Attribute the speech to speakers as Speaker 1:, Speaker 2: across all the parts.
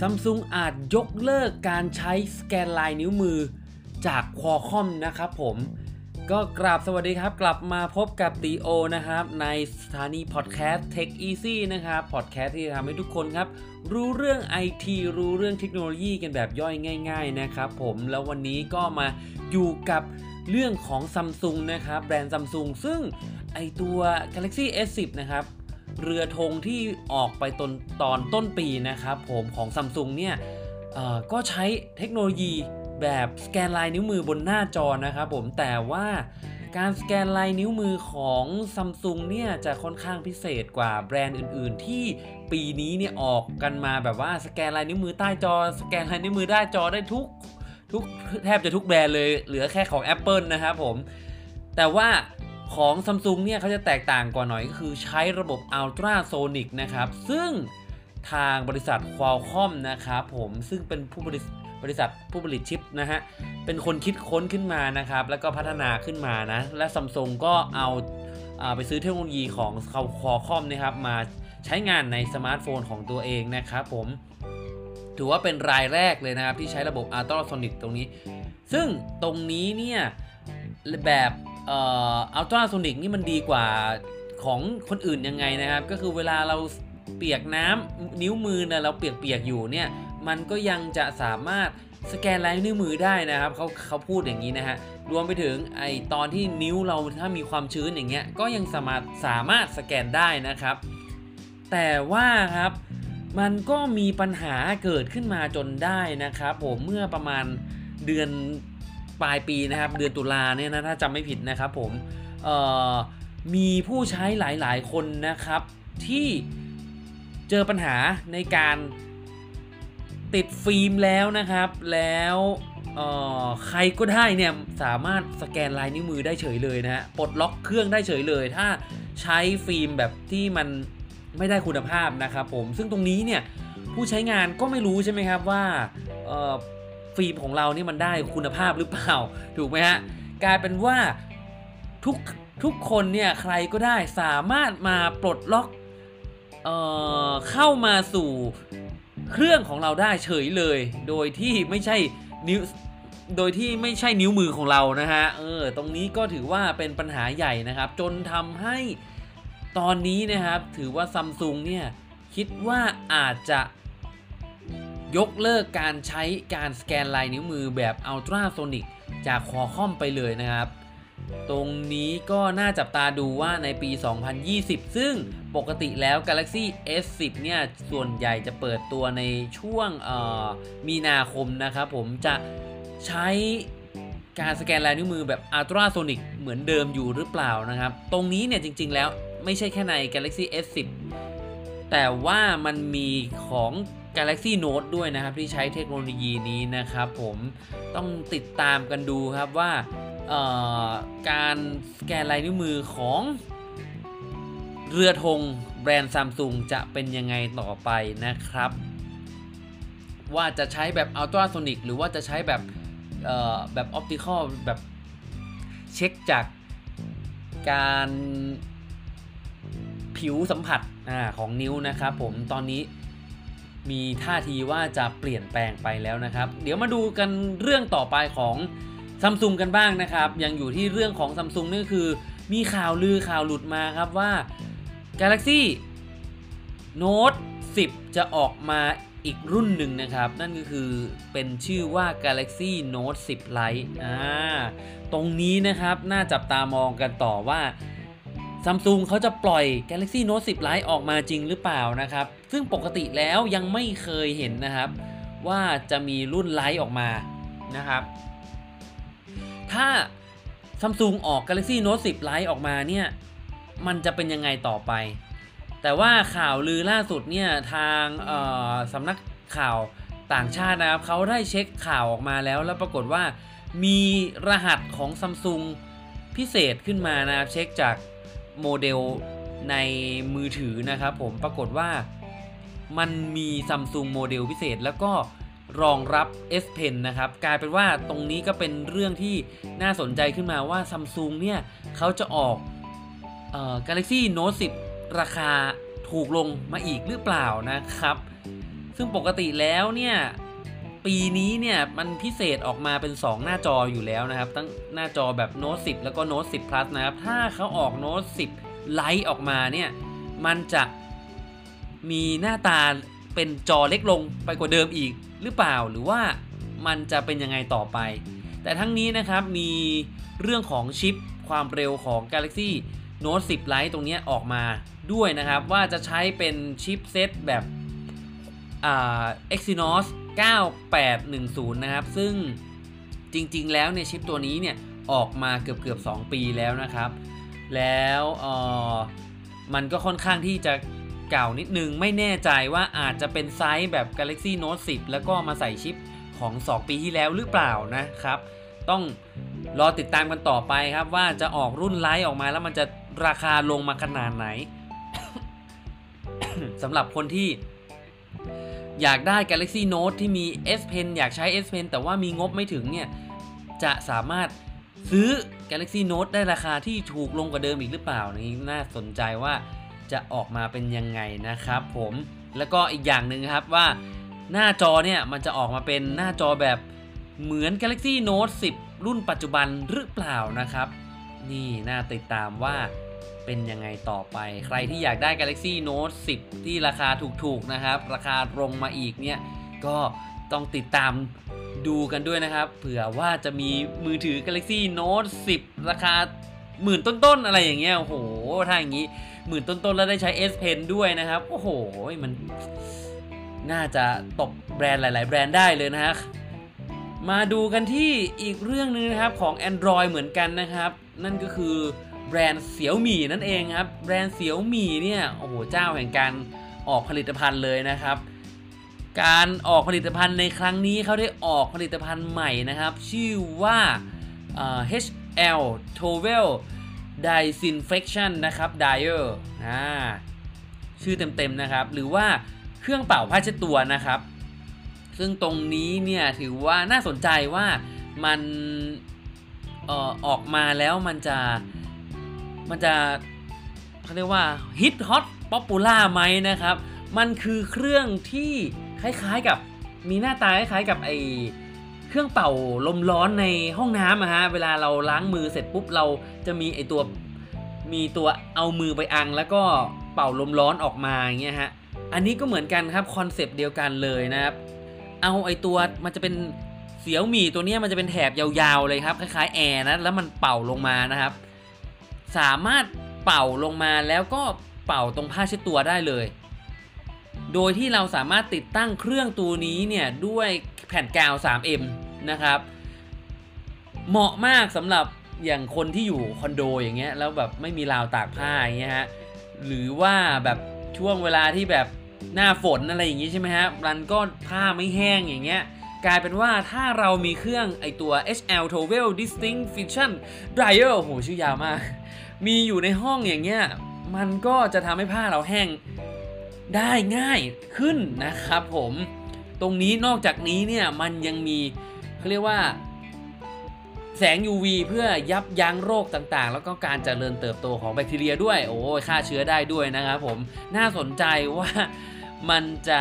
Speaker 1: ซัมซุงอาจยกเลิกการใช้สแกนลายนิ้วมือจากควอคอมนะครับผม ก็กราบสวัสดีครับกลับมาพบกับตีโอนะครับ ในสถานีพอดแคสต์ Tech Easy นะครับพอดแคสต์ที่ทำให้ทุกคนครับ รู้เรื่อง IT รู้เรื่องเทคโนโลยีกันแบบย่อยง่าย ๆ นะครับผมแล้ววันนี้ก็มาอยู่กับเรื่องของซัมซุงนะครับ แบรนด์ซัมซุงซึ่งไอตัว Galaxy S10 นะครับ เรือธงที่ออกไปตอนตอนต้นปีนะครับผมของซัมซุงเนี่ยก็ใช้เทคโนโลยีแบบสแกนลายนิ้วมือบนหน้าจอนะครับผมแต่ว่าการสแกนลายนิ้วมือของซัมซุงเนี่ยจะค่อนข้างพิเศษกว่าแบรนด์อื่น ๆ ที่ปีนี้เนี่ยออกกันมาแบบว่าสแกนลายนิ้วมือใต้จอ สแกนลายนิ้วมือใต้จอได้ทุกทุกแทบจะทุกแบรนด์เลยเหลือแค่ของ Apple นะครับผมแต่ว่า ของซัมซุงเนี่ยเขาจะแตกต่างกว่าหน่อยก็คือใช้ระบบ Ultra Sonic นะครับ ซึ่งทางบริษัท Qualcomm นะครับผมซึ่งเป็นผู้บริบริษัทผู้ผลิตชิปนะฮะ เป็นคนคิดค้นขึ้นมานะครับ แล้วก็พัฒนาขึ้นมานะ และซัมซุงก็เอาาไปซื้อเทคโนโลยีของ Qualcomm นะครับ มาใช้งานในสมาร์ทโฟนของตัวเองนะครับผม ถือว่าเป็นรายแรกเลยนะครับ ที่ใช้ระบบ Ultrasonic ตรงนี้ ซึ่งตรงนี้เนี่ยแบบ เอ่อ Ultrasonic นี่มันดีกว่าของคนอื่นยังไงนะครับ ก็คือเวลาเราเปียกน้ำนิ้วมือนะเราเปียกๆอยู่เนี่ยมันก็ยังจะสามารถสแกนลายนิ้วมือได้นะครับเขาเขาพูดอย่างนี้นะฮะรวมไปถึงไอตอนที่นิ้วเราถ้ามีความชื้นอย่างเงี้ยก็ยังสามารถสามารถสแกนได้นะครับ แต่ว่าครับมันก็มีปัญหาเกิดขึ้นมาจนได้นะครับ ผมเมื่อประมาณเดือน ปลายปีนะครับเดือนตุลาเนี่ยนะถ้าจำไม่ผิดนะครับผมมีผู้ใช้หลายๆ คนนะครับที่เจอปัญหาในการติดฟิล์มแล้วนะครับ แล้วใครก็ได้เนี่ยสามารถสแกนลายนิ้วมือได้เฉยเลยนะฮะปลดล็อกเครื่องได้เฉยเลย ถ้าใช้ฟิล์มแบบที่มันไม่ได้คุณภาพนะครับผมซึ่งตรงนี้เนี่ยผู้ใช้งานก็ไม่รู้ใช่ไหมครับว่า ฟิล์มของเรานี่มันได้คุณภาพหรือเปล่า ถูกไหมฮะ กลายเป็นว่าทุกทุกคนเนี่ยใครก็ได้สามารถมาปลดล็อกเเข้ามาสู่เครื่องของเราได้เฉยเลย โดยที่ไม่ใช่นิ้วโดยที่ไม่ใช่นิ้วมือของเรานะฮะ เออ ตรงนี้ก็ถือว่าเป็นปัญหาใหญ่นะครับ จนทำให้ตอนนี้นะครับ ถือว่าซัมซุงเนี่ย คิดว่าอาจจะ ยกเลิกการใช้การสแกนลายนิ้วมือแบบอัลตราโซนิกจากคอคอมไปเลยนะครับ ตรงนี้ก็น่าจับตาดูว่าในปี 2020 ซึ่งปกติแล้ว Galaxy S10 เนี่ย ส่วนใหญ่จะเปิดตัวในช่วงมีนาคมนะครับผมจะใช้การสแกนลายนิ้วมือแบบอัลตราโซนิกเหมือนเดิมอยู่หรือเปล่านะครับ ตรงนี้เนี่ยจริง ๆ แล้วไม่ใช่แค่ใน Galaxy S10 แต่ว่ามันมีของ Galaxy Note ด้วยนะครับ ที่ใช้เทคโนโลยีนี้นะครับ ผมต้องติดตามกันดูครับว่าการสแกนลายนิ้วมือของเรือธงแบรนด์ซัมซุงจะเป็นยังไงต่อไปนะครับ ว่าจะใช้แบบอัลตราโซนิกหรือว่าจะใช้แบบแบบ opticalแบบเช็คจากการผิวสัมผัสอของนิ้วนะครับผมตอนนี้ มีท่าทีว่าจะเปลี่ยนแปลงไปแล้วนะครับ เดี๋ยวมาดูกันเรื่องต่อไปของซัมซุงกันบ้างนะครับ ยังอยู่ที่เรื่องของซัมซุงนี่คือ มีข่าวลือข่าวหลุดมาครับว่า Galaxy Note 10 จะออกมาอีกรุ่นหนึ่งนะครับ นั่นก็คือเป็นชื่อว่า Galaxy Note 10 Lite อ่าตรงนี้นะครับน่าจับตามองกันต่อว่าซัมซุงเขาจะปล่อย Galaxy Note 10 Lite ออกมาจริงหรือเปล่านะครับ ซึ่งปกติแล้วยังไม่เคยเห็นนะครับ ว่าจะมีรุ่นไลท์ออกมานะครับ ถ้าซัมซุงออก Galaxy Note 10 Lite ออกมาเนี่ย มันจะเป็นยังไงต่อไป แต่ว่าข่าวลือล่าสุดเนี่ย ทางสำนักข่าวต่างชาตินะครับเขาได้เช็คข่าวออกมาแล้ว แล้วปรากฏว่ามีรหัสของซัมซุงพิเศษขึ้นมานะครับ เช็คจากโมเดลในมือถือนะครับผมปรากฏว่า มันมีซัมซุงโมเดลพิเศษ แล้วก็รองรับ S Pen นะครับ กลายเป็นว่าตรงนี้ก็เป็นเรื่องที่น่าสนใจขึ้นมาว่าซัมซุงเนี่ยเขาจะออกเอ่อ Galaxy Note 10 ราคาถูกลงมาอีกหรือเปล่านะครับ ซึ่งปกติแล้วเนี่ย ปีนี้เนี่ย มันพิเศษออกมาเป็น 2 หน้าจออยู่แล้วนะครับตั้งหน้าจอแบบ Note 10 แล้วก็ Note 10 Plus นะครับ ถ้าเขาออก Note 10 Lite ออกมาเนี่ย มันจะ มีหน้าตาเป็นจอเล็กลงไปกว่าเดิมอีกหรือเปล่าหรือว่ามันจะเป็นยังไงต่อไป แต่ทั้งนี้นะครับมีเรื่องของชิปความเร็วของ Galaxy Note 10 Lite ตรงนี้ออกมาด้วยนะครับ ว่าจะใช้เป็นชิปเซตแบบอ่า Exynos 9810 นะครับ ซึ่งจริงๆ แล้วเนี่ยชิปตัวนี้เนี่ยออกมาเกือบเกือบ2 ปีแล้วนะครับ แล้วอ่อมันก็ค่อนข้างที่จะ เก่านิดนึง ไม่แน่ใจว่าอาจจะเป็นไซส์แบบ Galaxy Note 10 แล้วก็มาใส่ชิปของ 2 ปีที่แล้วหรือเปล่านะครับ ต้องรอติดตามกันต่อไปครับว่าจะออกรุ่นไลท์ออกมาแล้วมันจะราคาลงมาขนาดไหนสำหรับคนที่อยากได้ Galaxy Note ที่มี S Pen อยากใช้ S Pen แต่ว่ามีงบไม่ถึงเนี่ย จะสามารถซื้อ Galaxy Note ได้ราคาที่ถูกลงกว่าเดิมอีกหรือเปล่านี่น่าสนใจว่า จะออกมาเป็นยังไงนะครับผมแล้วก็อีกอย่างหนึ่งครับว่าหน้าจอเนี่ยมันจะออกมาเป็นหน้าจอแบบเหมือน Galaxy Note 10 รุ่นปัจจุบันหรือเปล่านะครับ นี่น่าติดตามว่าเป็นยังไงต่อไป ใครที่อยากได้ Galaxy Note 10 ที่ราคาถูกๆนะครับ ราคาลงมาอีกเนี่ยก็ต้องติดตามดูกันด้วยนะครับ เผื่อว่าจะมีมือถือ Galaxy Note 10 ราคาหมื่นต้นๆ อะไรอย่างเงี้ยโอ้โหถ้าอย่างนี้ หมื่นต้นๆ แล้วได้ใช้ S Pen ด้วยนะครับ โอ้โห มันน่าจะตบแบรนด์หลาย ๆ แบรนด์ได้เลยนะฮะมาดูกันที่อีกเรื่องนึงนะครับของ Android เหมือนกันนะครับ นั่นก็คือแบรนด์เสี่ยวหมี่นั่นเองครับ แบรนด์เสี่ยวหมี่เนี่ยโอ้โหเจ้าแห่งการออกผลิตภัณฑ์เลยนะครับ การออกผลิตภัณฑ์ในครั้งนี้เขาได้ออกผลิตภัณฑ์ใหม่นะครับ ชื่อว่า HL Towel Disinfection นะครับ Dyer อ่าชื่อเต็มๆนะครับ หรือว่าเครื่องเป่าผ้าเช็ดตัวนะครับ ซึ่งตรงนี้เนี่ยถือว่าน่าสนใจว่ามันออออกมาแล้วมันจะมันจะเขาเรียกว่าฮิตฮอตป๊อปปูล่าไหมนะครับ มันคือเครื่องที่คล้ายๆกับมีหน้าตาคล้ายๆกับไอ้ เครื่องเป่าลมร้อนในห้องน้ำอะฮะเวลาเราล้างมือเสร็จปุ๊บเราจะมีไอ้ตัวมีตัวเอามือไปอัง แล้วก็เป่าลมร้อนออกมาอย่างเงี้ยฮะอันนี้ก็เหมือนกันครับคอนเซปต์เดียวกันเลยนะครับเอาไอ้ตัวมันจะเป็น Xiaomi ตัวนี้มันจะเป็นแถบยาวๆเลยครับคล้ายๆแอร์นะแล้วมันเป่าลงมานะครับ สามารถเป่าลงมาแล้วก็เป่าตรงผ้าเช็ดตัวได้เลย โดยที่เราสามารถติดตั้งเครื่องตัวนี้เนี่ยด้วยแผ่นกาว 3M นะครับ เหมาะมากสำหรับอย่างคนที่อยู่คอนโดอย่างเงี้ยแล้วแบบไม่มีราวตากผ้าอย่างเงี้ยฮะหรือว่าแบบช่วงเวลาที่แบบหน้าฝนอะไรอย่างงี้ใช่ไหมฮะมันก็ผ้าไม่แห้งอย่างเงี้ยกลายเป็นว่าถ้าเรามีเครื่องไอตัว HL Towel Disinfection Dryer โอ้โหชื่อยาวมาก มีอยู่ในห้องอย่างเงี้ยมันก็จะทำให้ผ้าเราแห้ง ได้ง่ายขึ้นนะครับผมตรงนี้นอกจากนี้เนี่ยมันยังมีเขาเรียกว่าแสง UV เพื่อยับยั้งโรคต่างๆ แล้วก็การเจริญเติบโตของแบคทีเรียด้วย โอ้ยฆ่าเชื้อได้ด้วยนะครับผม น่าสนใจว่ามันจะ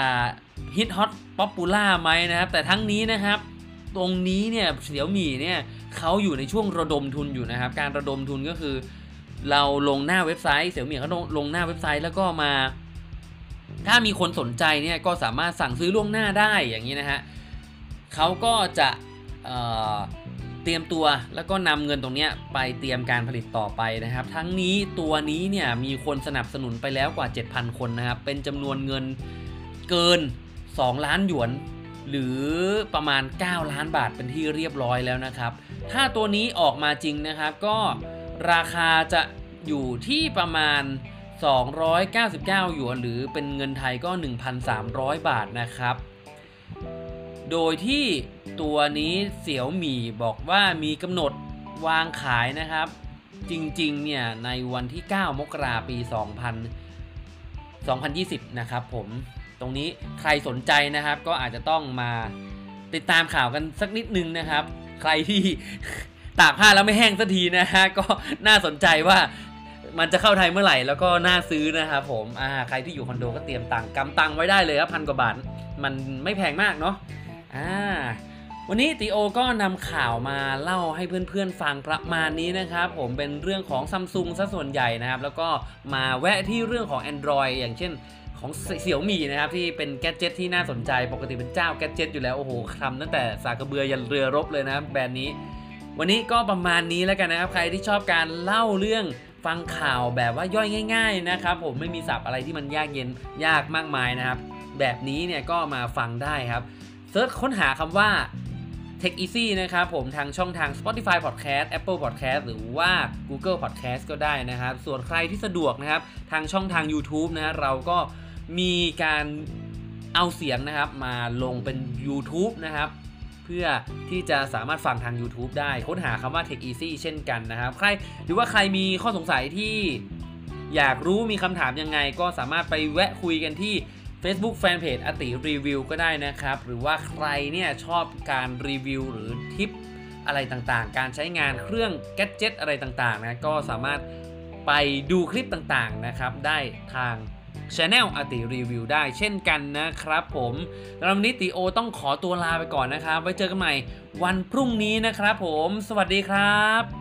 Speaker 1: ฮิตฮอต popular ไหมนะครับ แต่ทั้งนี้นะครับ ตรงนี้เนี่ยเสี่ยวหมี่เนี่ยเขาอยู่ในช่วงระดมทุนอยู่นะครับ การระดมทุนก็คือ เราลงหน้าเว็บไซต์เสี่ยวหมี่เขาลงหน้าเว็บไซต์แล้วก็มา ถ้ามีคนสนใจเนี่ยก็สามารถสั่งซื้อล่วงหน้าได้อย่างนี้นะฮะเขาก็จะเเตรียมตัวแล้วก็นำเงินตรงนี้ไปเตรียมการผลิตต่อไปนะครับ ทั้งนี้ตัวนี้เนี่ยมีคนสนับสนุนไปแล้วกว่า 7,000 คนนะครับ เป็นจำนวนเงินเกิน 2 ล้านหยวน หรือประมาณ 9 ล้านบาทเป็นที่เรียบร้อยแล้วนะครับ ถ้าตัวนี้ออกมาจริงนะครับก็ราคาจะอยู่ที่ประมาณ 299 หยวนหรือเป็นเงินไทยก็ 1,300 บาทนะครับ โดยที่ตัวนี้เสี่ยวหมี่บอกว่ามีกำหนดวางขายนะครับ จริงๆ เนี่ย ในวันที่ 9 มกราปี 2000 2020 นะครับผมตรงนี้ใครสนใจนะครับ ก็อาจจะต้องมาติดตามข่าวกันสักนิดนึงนะครับ ใครที่ตากผ้าแล้วไม่แห้งสักทีนะฮะก็น่าสนใจว่า มันจะเข้าไทยเมื่อไหร่แล้วก็น่าซื้อนะครับผมอ่าใครที่อยู่คอนโดก็เตรียมตังค์กำตังค์ไว้ได้เลยครับพันกว่าบาท มันไม่แพงมากเนาะอ่าวันนี้ติโอก็นำข่าวมาเล่าให้เพื่อนๆฟังประมาณนี้นะครับ ผมเป็นเรื่องของซัมซุงซะส่วนใหญ่นะครับ แล้วก็มาแวะที่เรื่องของ Android อย่างเช่นของเสี่ยวมี่นะครับที่เป็นแกดเจิตที่น่าสนใจปกติเป็นเจ้าแกดเจิตอยู่แล้ว โอ้โหทำตั้งแต่สากระเบือยันเรือรบเลยนะครับแบรนด์นี้ วันนี้ก็ประมาณนี้แล้วกันนะครับ ใครที่ชอบการเล่าเรื่อง ฟังข่าวแบบว่าย่อยง่าย ๆนะครับ ผมไม่มีศัพท์อะไรที่มันยากเย็นยากมากมายนะครับ แบบนี้เนี่ยก็มาฟังได้ครับเซิร์ชค้นหาคำว่า Tech Easy นะครับผมทางช่องทาง Spotify Podcast Apple Podcast หรือว่า Google Podcast ก็ได้นะครับ ส่วนใครที่สะดวกนะครับ ทางช่องทาง YouTube นะเราก็มีการเอาเสียงนะครับมาลงเป็น YouTube นะครับ พื่อที่จะสามารถฟังทาง YouTube ได้ค้นหาคำว่า Tech Easy เช่นกันนะครับ ใครหรือว่าใครมีข้อสงสัยที่อยากรู้มีคำถามยังไง ก็สามารถไปแวะคุยกันที่ Facebook Fanpage อติรีวิวก็ได้นะครับ หรือว่าใครเนี่ยชอบการรีวิวหรือทิปอะไรต่างๆ การใช้งานเครื่องแกดเจิตอะไรต่างๆนะก็สามารถไปดูคลิปต่างๆนะครับ ได้ทาง ช anel อติรีวิวได้เช่นกันนะครับผมสำหรับวันนี้ติโอต้องขอตัวลาไปก่อนนะครับ ไว้เจอกันใหม่วันพรุ่งนี้นะครับผม สวัสดีครับ